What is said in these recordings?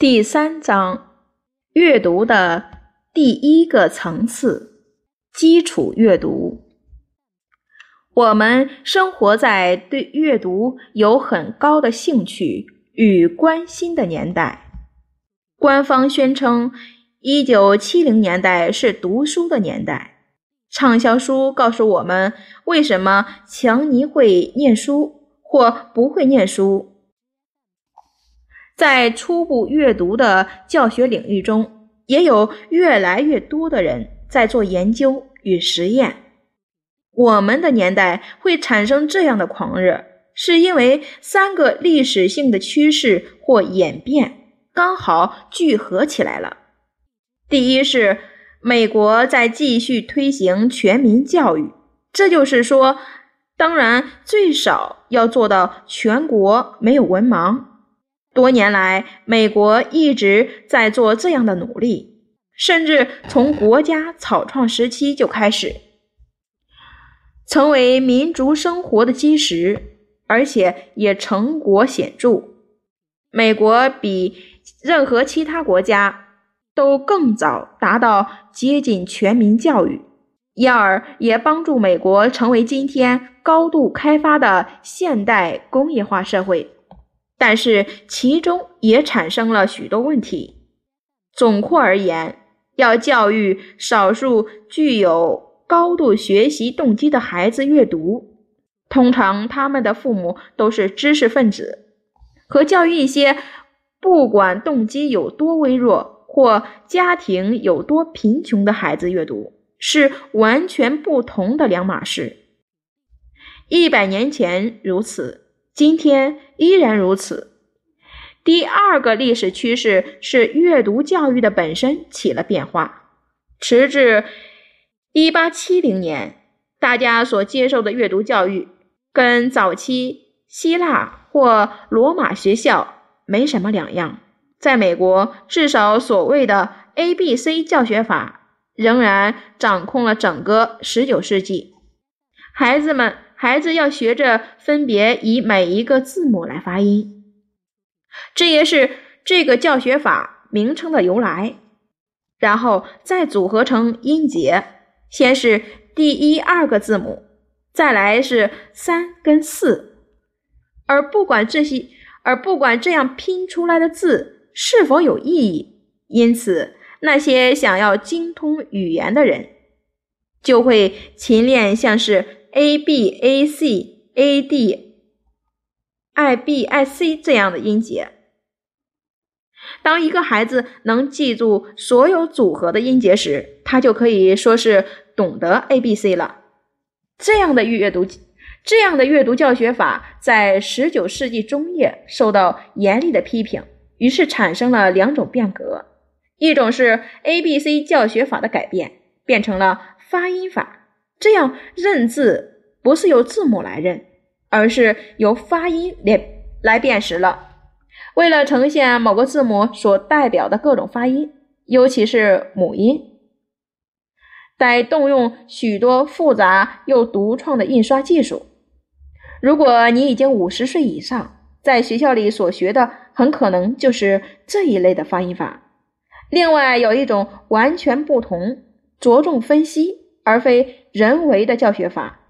第三章，阅读的第一个层次——基础阅读。我们生活在对阅读有很高的兴趣与关心的年代。官方宣称，一九七零年代是读书的年代。畅销书告诉我们为什么强尼会念书或不会念书。在初步阅读的教学领域中，也有越来越多的人在做研究与实验。我们的年代会产生这样的狂热，是因为三个历史性的趋势或演变刚好聚合起来了。第一是美国在继续推行全民教育，这就是说，当然最少要做到全国没有文盲。多年来，美国一直在做这样的努力，甚至从国家草创时期就开始，成为民族生活的基石，而且也成果显著。美国比任何其他国家都更早达到接近全民教育，因而也帮助美国成为今天高度开发的现代工业化社会。但是其中也产生了许多问题。总括而言，要教育少数具有高度学习动机的孩子阅读，通常他们的父母都是知识分子；和教育一些不管动机有多微弱或家庭有多贫穷的孩子阅读，是完全不同的两码事。一百年前如此。今天依然如此。第二个历史趋势是阅读教育的本身起了变化。迟至一八七零年，大家所接受的阅读教育跟早期希腊或罗马学校没什么两样。在美国，至少所谓的 A B C 教学法仍然掌控了整个十九世纪。孩子们。孩子要学着分别以每一个字母来发音，这也是这个教学法名称的由来。然后再组合成音节，先是第一二个字母，再来是三跟四。而不管这些，而不管这样拼出来的字是否有意义，因此那些想要精通语言的人，就会勤练像是。A b a c a d i b i c 这样的音节。当一个孩子能记住所有组合的音节时，他就可以说是懂得 a b c 了。这样的阅读，这样的阅读教学法在十九世纪中叶受到严厉的批评，于是产生了两种变革：一种是 a b c 教学法的改变，变成了发音法。这样认字不是由字母来认，而是由发音来来辨识了。为了呈现某个字母所代表的各种发音，尤其是母音，得动用许多复杂又独创的印刷技术。如果你已经五十岁以上，在学校里所学的很可能就是这一类的发音法。另外，有一种完全不同，着重分析。而非人为的教学法，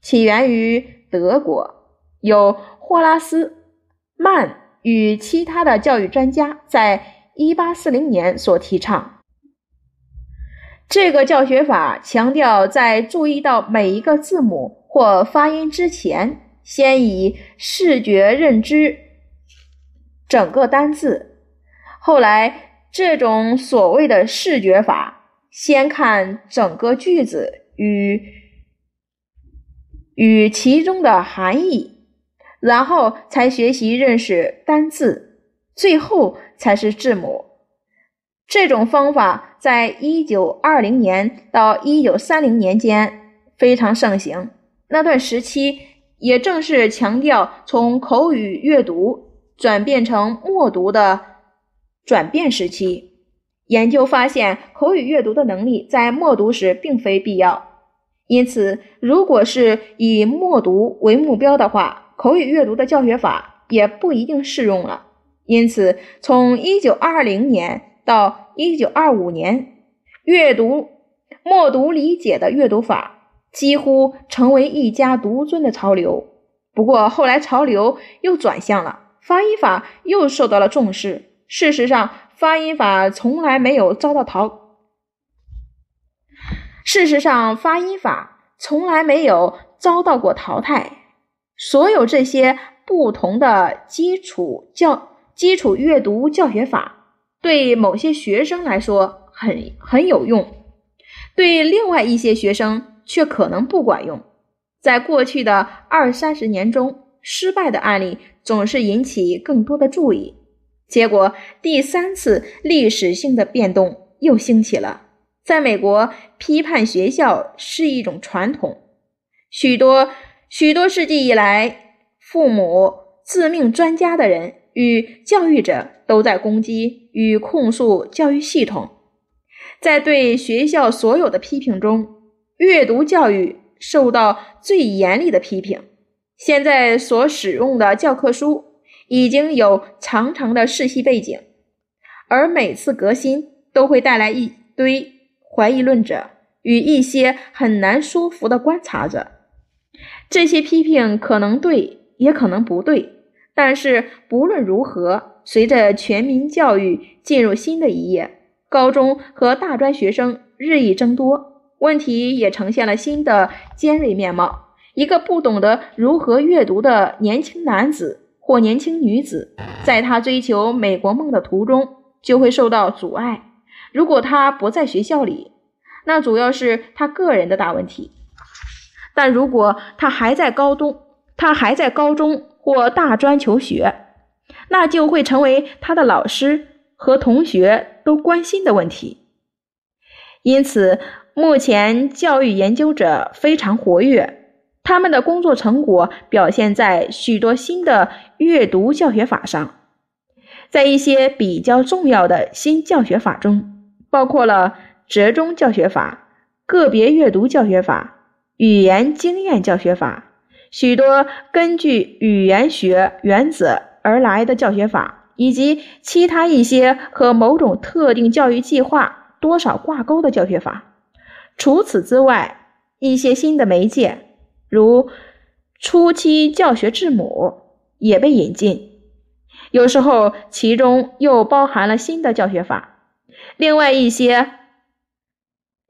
起源于德国，有霍拉斯·曼与其他的教育专家在1840年所提倡。这个教学法强调，在注意到每一个字母或发音之前，先以视觉认知整个单字。后来，这种所谓的视觉法。先看整个句子与与其中的含义，然后才学习认识单字，最后才是字母。这种方法在一九二零年到一九三零年间非常盛行。那段时期也正是强调从口语阅读转变成默读的转变时期。研究发现，口语阅读的能力在默读时并非必要，因此，如果是以默读为目标的话，口语阅读的教学法也不一定适用了。因此，从1920年到1925年，阅读默读理解的阅读法几乎成为一家独尊的潮流。不过，后来潮流又转向了，发音法又受到了重视。事实上，发音法从来没有遭到淘。事实上，发音法从来没有遭到过淘汰。所有这些不同的基础教。基础阅读教学法对某些学生来说很很有用，对另外一些学生却可能不管用。在过去的二三十年中，失败的案例总是引起更多的注意。结果，第三次历史性的变动又兴起了。在美国，批判学校是一种传统。许多许多世纪以来，父母自命专家的人。与教育者都在攻击与控诉教育系统，在对学校所有的批评中，阅读教育受到最严厉的批评。现在所使用的教科书已经有长长的世袭背景，而每次革新都会带来一堆怀疑论者与一些很难说服的观察者。这些批评可能对，也可能不对。但是不论如何，随着全民教育进入新的一页，高中和大专学生日益增多，问题也呈现了新的尖锐面貌。一个不懂得如何阅读的年轻男子或年轻女子，在他追求美国梦的途中就会受到阻碍。如果他不在学校里，那主要是他个人的大问题；但如果他还在高中，他还在高中。或大专求学，那就会成为他的老师和同学都关心的问题。因此，目前教育研究者非常活跃，他们的工作成果表现在许多新的阅读教学法上。在一些比较重要的新教学法中，包括了折中教学法、个别阅读教学法、语言经验教学法。许多根据语言学原则而来的教学法，以及其他一些和某种特定教育计划多少挂钩的教学法。除此之外，一些新的媒介，如初期教学字母，也被引进。有时候，其中又包含了新的教学法。另外一些，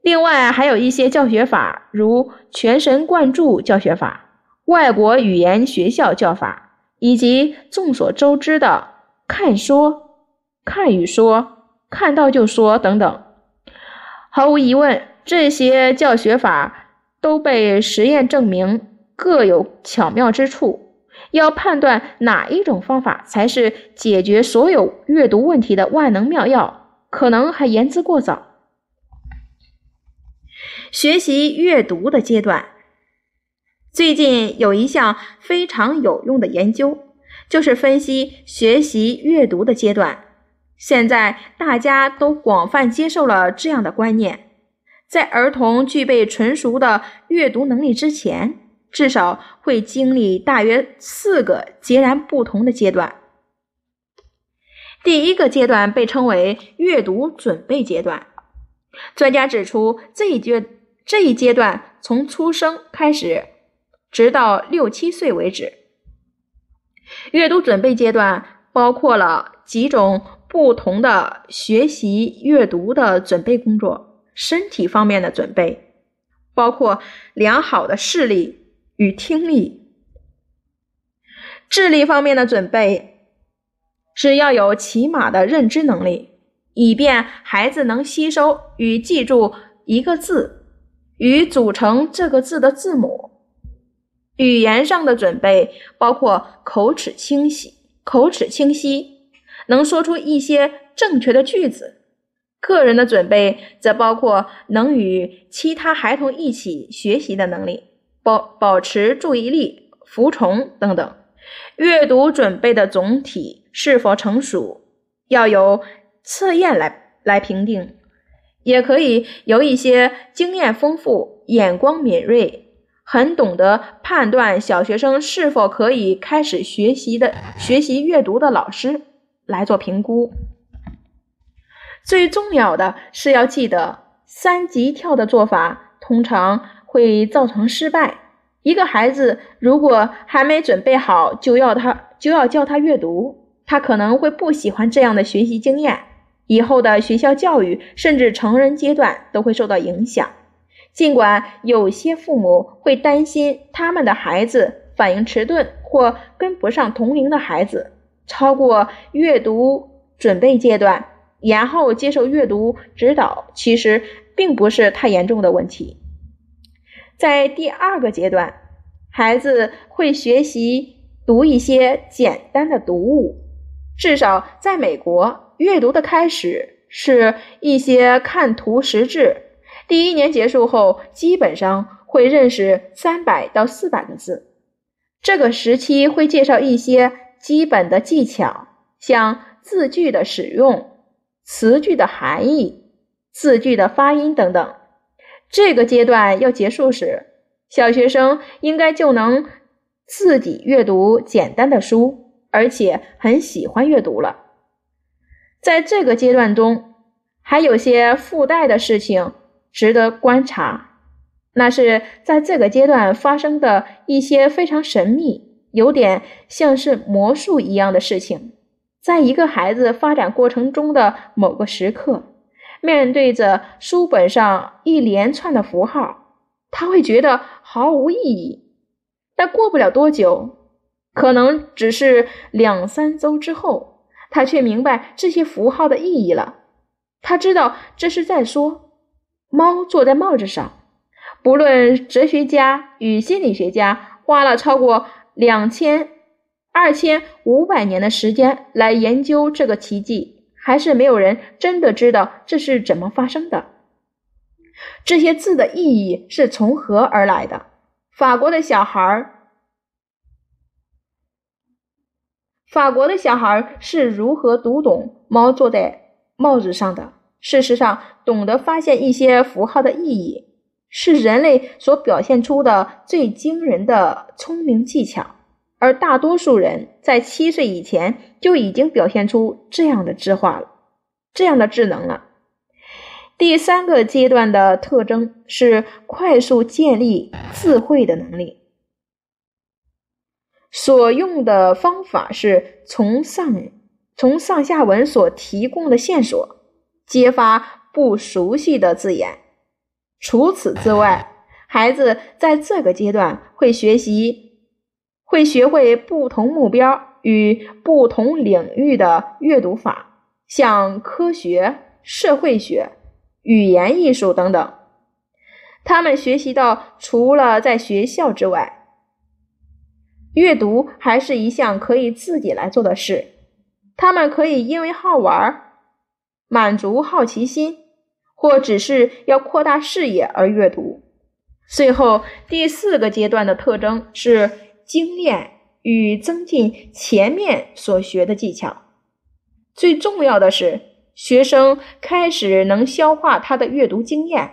另外还有一些教学法，如全神贯注教学法。外国语言学校教法，以及众所周知的“看说”“看与说”“看到就说”等等，毫无疑问，这些教学法都被实验证明各有巧妙之处。要判断哪一种方法才是解决所有阅读问题的万能妙药，可能还言之过早。学习阅读的阶段。最近有一项非常有用的研究，就是分析学习阅读的阶段。现在大家都广泛接受了这样的观念：在儿童具备纯熟的阅读能力之前，至少会经历大约四个截然不同的阶段。第一个阶段被称为阅读准备阶段。专家指出，这一阶这一阶段从出生开始。直到六七岁为止，阅读准备阶段包括了几种不同的学习阅读的准备工作。身体方面的准备包括良好的视力与听力；智力方面的准备是要有起码的认知能力，以便孩子能吸收与记住一个字与组成这个字的字母。语言上的准备包括口齿清晰，口齿清晰，能说出一些正确的句子。个人的准备则包括能与其他孩童一起学习的能力，保保持注意力、服从等等。阅读准备的总体是否成熟，要由测验来来评定，也可以由一些经验丰富、眼光敏锐。很懂得判断小学生是否可以开始学习的学习阅读的老师来做评估。最重要的是要记得，三级跳的做法通常会造成失败。一个孩子如果还没准备好就要他就要教他阅读，他可能会不喜欢这样的学习经验，以后的学校教育甚至成人阶段都会受到影响。尽管有些父母会担心他们的孩子反应迟钝或跟不上同龄的孩子，超过阅读准备阶段，然后接受阅读指导，其实并不是太严重的问题。在第二个阶段，孩子会学习读一些简单的读物，至少在美国，阅读的开始是一些看图识字。第一年结束后，基本上会认识三百到四百个字。这个时期会介绍一些基本的技巧，像字句的使用、词句的含义、字句的发音等等。这个阶段要结束时，小学生应该就能自己阅读简单的书，而且很喜欢阅读了。在这个阶段中，还有些附带的事情。值得观察，那是在这个阶段发生的一些非常神秘、有点像是魔术一样的事情。在一个孩子发展过程中的某个时刻，面对着书本上一连串的符号，他会觉得毫无意义。但过不了多久，可能只是两三周之后，他却明白这些符号的意义了。他知道这是在说。猫坐在帽子上。不论哲学家与心理学家花了超过两千二千五百年的时间来研究这个奇迹，还是没有人真的知道这是怎么发生的。这些字的意义是从何而来的？法国的小孩儿，法国的小孩是如何读懂猫坐在帽子上的？事实上，懂得发现一些符号的意义，是人类所表现出的最惊人的聪明技巧。而大多数人在七岁以前就已经表现出这样的智化了，这样的智能了。第三个阶段的特征是快速建立智慧的能力。所用的方法是从上从上下文所提供的线索。揭发不熟悉的字眼。除此之外，孩子在这个阶段会学习，会学会不同目标与不同领域的阅读法，像科学、社会学、语言艺术等等。他们学习到，除了在学校之外，阅读还是一项可以自己来做的事。他们可以因为好玩。满足好奇心，或只是要扩大视野而阅读。最后第四个阶段的特征是精炼与增进前面所学的技巧。最重要的是，学生开始能消化他的阅读经验，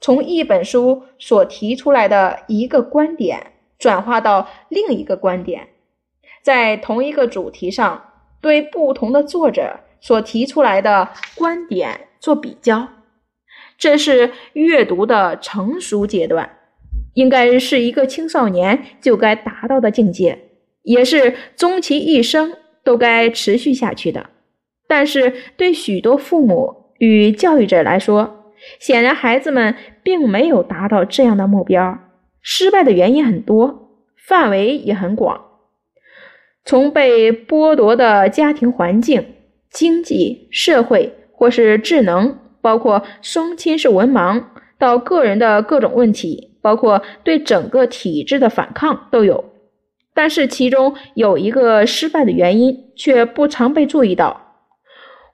从一本书所提出来的一个观点转化到另一个观点，在同一个主题上对不同的作者。所提出来的观点做比较，这是阅读的成熟阶段，应该是一个青少年就该达到的境界，也是终其一生都该持续下去的。但是对许多父母与教育者来说，显然孩子们并没有达到这样的目标。失败的原因很多，范围也很广，从被剥夺的家庭环境。经济社会或是智能，包括双亲是文盲，到个人的各种问题，包括对整个体制的反抗都有。但是其中有一个失败的原因却不常被注意到：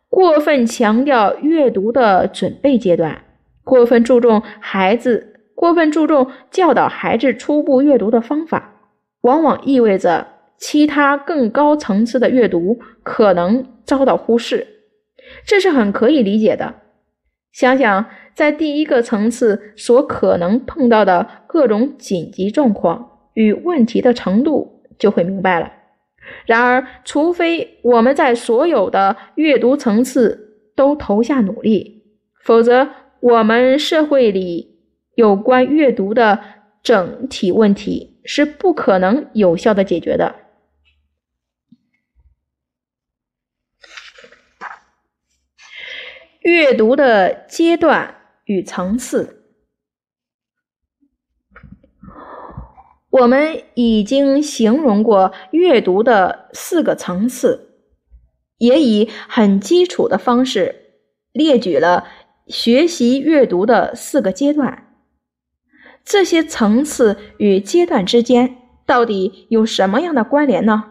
过分强调阅读的准备阶段，过分注重孩子，过分注重教导孩子初步阅读的方法，往往意味着其他更高层次的阅读可能。遭到忽视，这是很可以理解的。想想在第一个层次所可能碰到的各种紧急状况与问题的程度，就会明白了。然而，除非我们在所有的阅读层次都投下努力，否则我们社会里有关阅读的整体问题是不可能有效的解决的。阅读的阶段与层次，我们已经形容过阅读的四个层次，也以很基础的方式列举了学习阅读的四个阶段。这些层次与阶段之间到底有什么样的关联呢？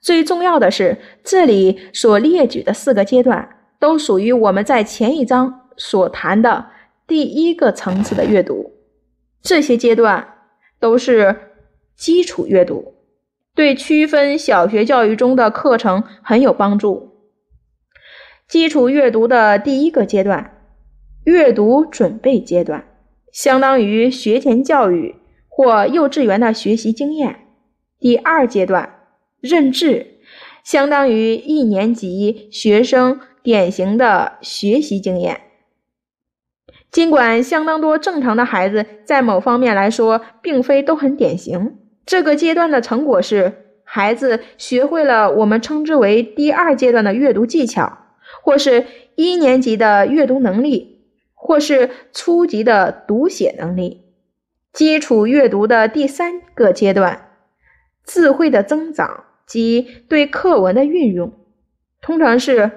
最重要的是，这里所列举的四个阶段。都属于我们在前一章所谈的第一个层次的阅读，这些阶段都是基础阅读，对区分小学教育中的课程很有帮助。基础阅读的第一个阶段，阅读准备阶段，相当于学前教育或幼稚园的学习经验。第二阶段，认知，相当于一年级学生。典型的学习经验，尽管相当多正常的孩子在某方面来说并非都很典型，这个阶段的成果是孩子学会了我们称之为第二阶段的阅读技巧，或是一年级的阅读能力，或是初级的读写能力。基础阅读的第三个阶段，智慧的增长及对课文的运用，通常是。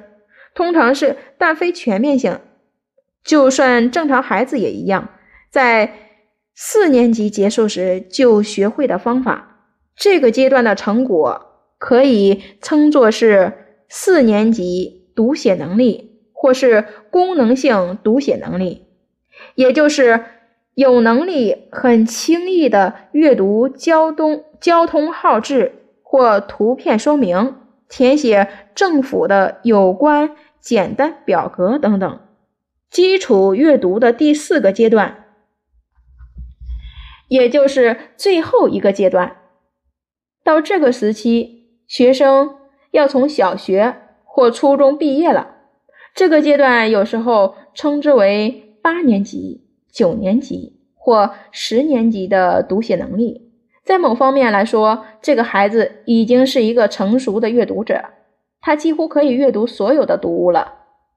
通常是，但非全面性。就算正常孩子也一样，在四年级结束时就学会的方法，这个阶段的成果可以称作是四年级读写能力，或是功能性读写能力，也就是有能力很轻易的阅读交通交通号志或图片说明，填写政府的有关。简单表格等等，基础阅读的第四个阶段，也就是最后一个阶段。到这个时期，学生要从小学或初中毕业了。这个阶段有时候称之为八年级、九年级或十年级的读写能力。在某方面来说，这个孩子已经是一个成熟的阅读者。他几乎可以阅读所有的读物了，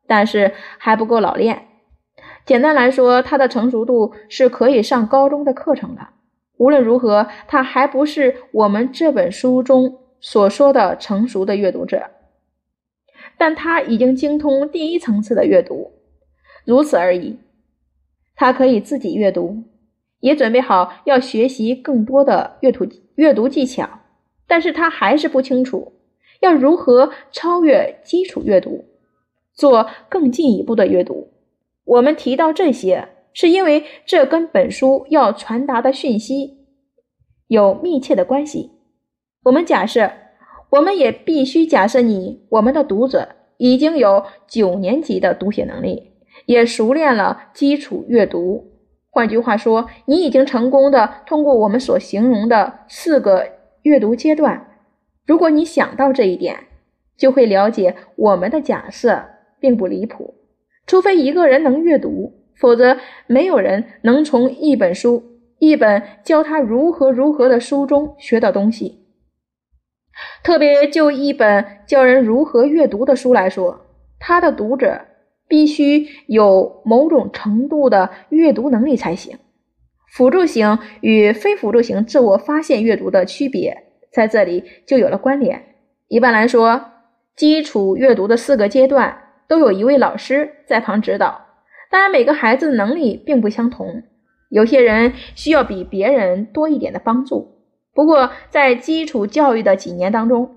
但是还不够老练。简单来说，他的成熟度是可以上高中的课程的。无论如何，他还不是我们这本书中所说的成熟的阅读者，但他已经精通第一层次的阅读，如此而已。他可以自己阅读，也准备好要学习更多的阅读阅读技巧，但是他还是不清楚。要如何超越基础阅读，做更进一步的阅读？我们提到这些，是因为这跟本书要传达的讯息有密切的关系。我们假设，我们也必须假设你，我们的读者已经有九年级的读写能力，也熟练了基础阅读。换句话说，你已经成功的通过我们所形容的四个阅读阶段。如果你想到这一点，就会了解我们的假设并不离谱。除非一个人能阅读，否则没有人能从一本书、一本教他如何如何的书中学到东西。特别就一本教人如何阅读的书来说，他的读者必须有某种程度的阅读能力才行。辅助型与非辅助型自我发现阅读的区别。在这里就有了关联。一般来说，基础阅读的四个阶段都有一位老师在旁指导。当然，每个孩子的能力并不相同，有些人需要比别人多一点的帮助。不过，在基础教育的几年当中，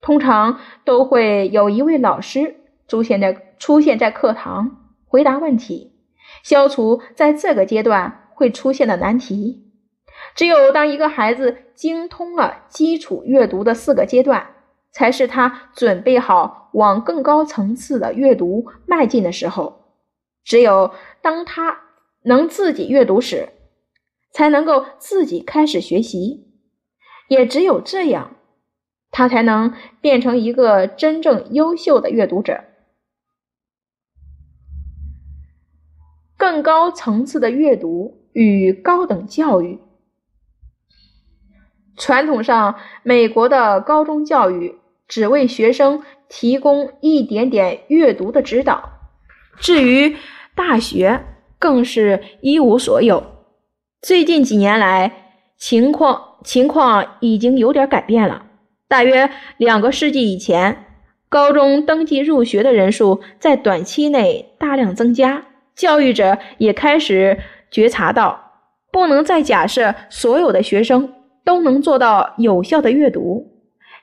通常都会有一位老师出现在出现在课堂，回答问题，消除在这个阶段会出现的难题。只有当一个孩子精通了基础阅读的四个阶段，才是他准备好往更高层次的阅读迈进的时候。只有当他能自己阅读时，才能够自己开始学习。也只有这样，他才能变成一个真正优秀的阅读者。更高层次的阅读与高等教育，传统上，美国的高中教育只为学生提供一点点阅读的指导，至于大学，更是一无所有。最近几年来，情况情况已经有点改变了。大约两个世纪以前，高中登记入学的人数在短期内大量增加。教育者也开始觉察到，不能再假设所有的学生都能做到有效的阅读，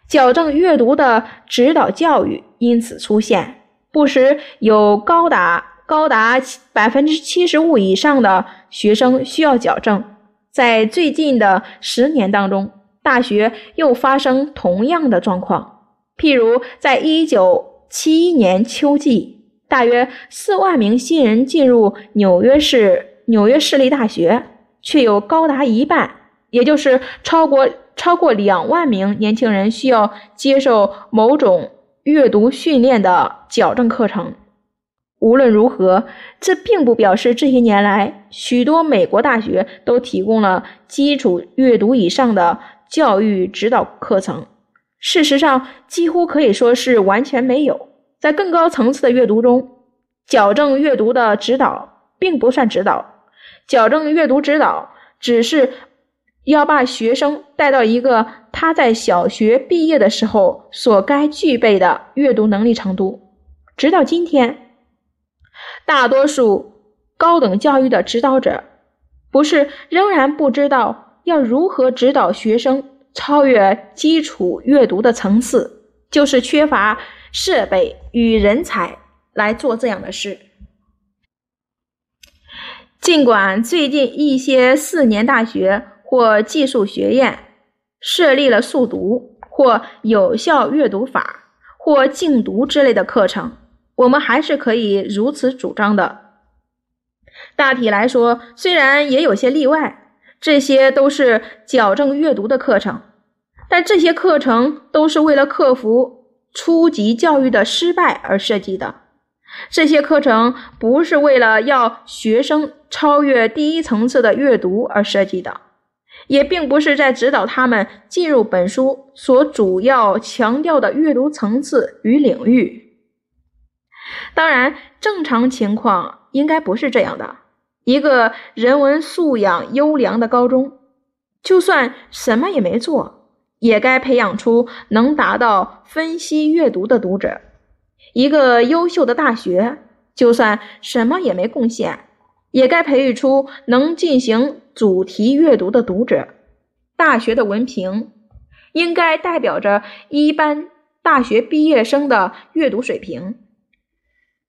矫正阅读的指导教育因此出现。不时有高达高达百分之七十五以上的学生需要矫正。在最近的十年当中，大学又发生同样的状况，譬如在一九七一年秋季。大约四万名新人进入纽约市纽约市立大学，却有高达一半，也就是超过超过两万名年轻人需要接受某种阅读训练的矫正课程。无论如何，这并不表示这些年来许多美国大学都提供了基础阅读以上的教育指导课程。事实上，几乎可以说是完全没有。在更高层次的阅读中，矫正阅读的指导并不算指导。矫正阅读指导只是要把学生带到一个他在小学毕业的时候所该具备的阅读能力程度。直到今天，大多数高等教育的指导者不是仍然不知道要如何指导学生超越基础阅读的层次，就是缺乏。设备与人才来做这样的事。尽管最近一些四年大学或技术学院设立了速读或有效阅读法或静读之类的课程，我们还是可以如此主张的。大体来说，虽然也有些例外，这些都是矫正阅读的课程，但这些课程都是为了克服。初级教育的失败而设计的这些课程，不是为了要学生超越第一层次的阅读而设计的，也并不是在指导他们进入本书所主要强调的阅读层次与领域。当然，正常情况应该不是这样的。一个人文素养优良的高中，就算什么也没做。也该培养出能达到分析阅读的读者。一个优秀的大学，就算什么也没贡献，也该培育出能进行主题阅读的读者。大学的文凭应该代表着一般大学毕业生的阅读水平，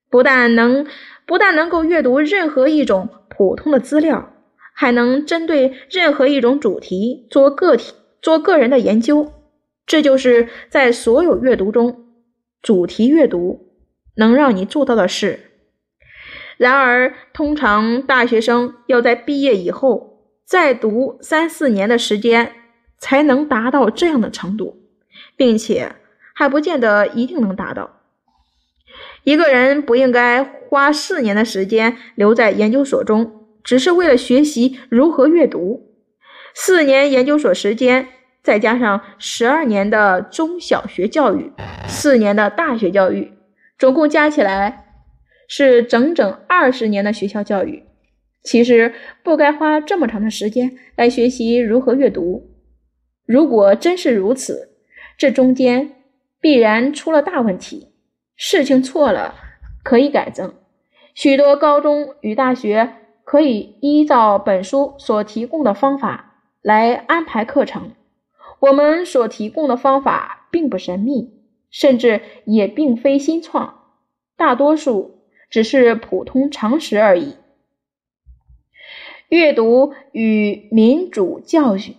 不但能不但能够阅读任何一种普通的资料，还能针对任何一种主题做个体。做个人的研究，这就是在所有阅读中，主题阅读能让你做到的事。然而，通常大学生要在毕业以后再读三四年的时间，才能达到这样的程度，并且还不见得一定能达到。一个人不应该花四年的时间留在研究所中，只是为了学习如何阅读。四年研究所时间，再加上十二年的中小学教育，四年的大学教育，总共加起来是整整二十年的学校教育。其实不该花这么长的时间来学习如何阅读。如果真是如此，这中间必然出了大问题。事情错了可以改正，许多高中与大学可以依照本书所提供的方法。来安排课程，我们所提供的方法并不神秘，甚至也并非新创，大多数只是普通常识而已。阅读与民主教育，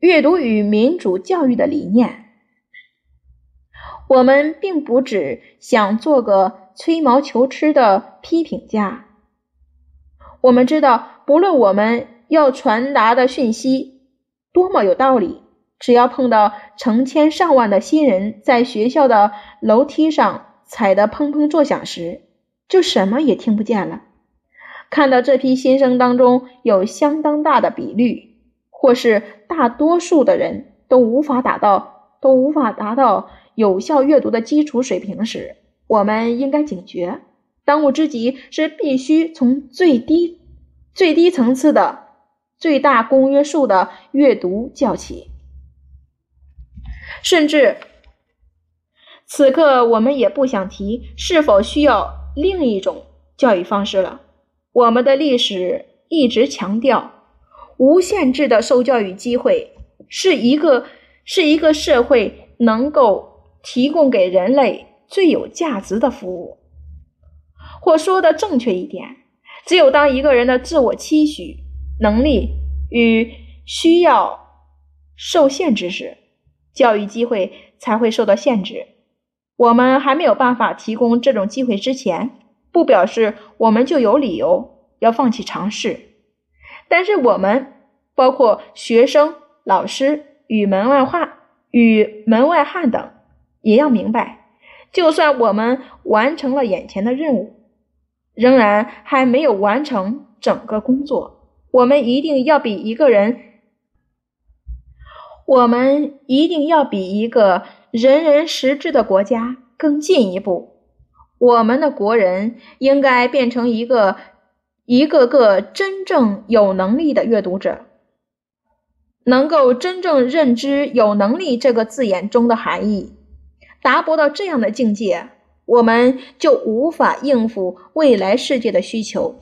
阅读与民主教育的理念，我们并不只想做个吹毛求疵的批评家。我们知道，不论我们要传达的讯息。多么有道理！只要碰到成千上万的新人在学校的楼梯上踩得砰砰作响时，就什么也听不见了。看到这批新生当中有相当大的比率，或是大多数的人都无法达到都无法达到有效阅读的基础水平时，我们应该警觉。当务之急是必须从最低、最低层次的最大公约数的阅读教起。甚至，此刻我们也不想提是否需要。另一种教育方式了。我们的历史一直强调，无限制的受教育机会是一个是一个社会能够提供给人类最有价值的服务。或说的正确一点，只有当一个人的自我期许、能力与需要受限制时，教育机会才会受到限制。我们还没有办法提供这种机会之前，不表示我们就有理由要放弃尝试。但是我们，包括学生、老师与门外汉、与门外汉等，也要明白，就算我们完成了眼前的任务，仍然还没有完成整个工作。我们一定要比一个人，我们一定要比一个。人人识字的国家更进一步，我们的国人应该变成一个一个个真正有能力的阅读者，能够真正认知“有能力”这个字眼中的含义。达不到这样的境界，我们就无法应付未来世界的需求。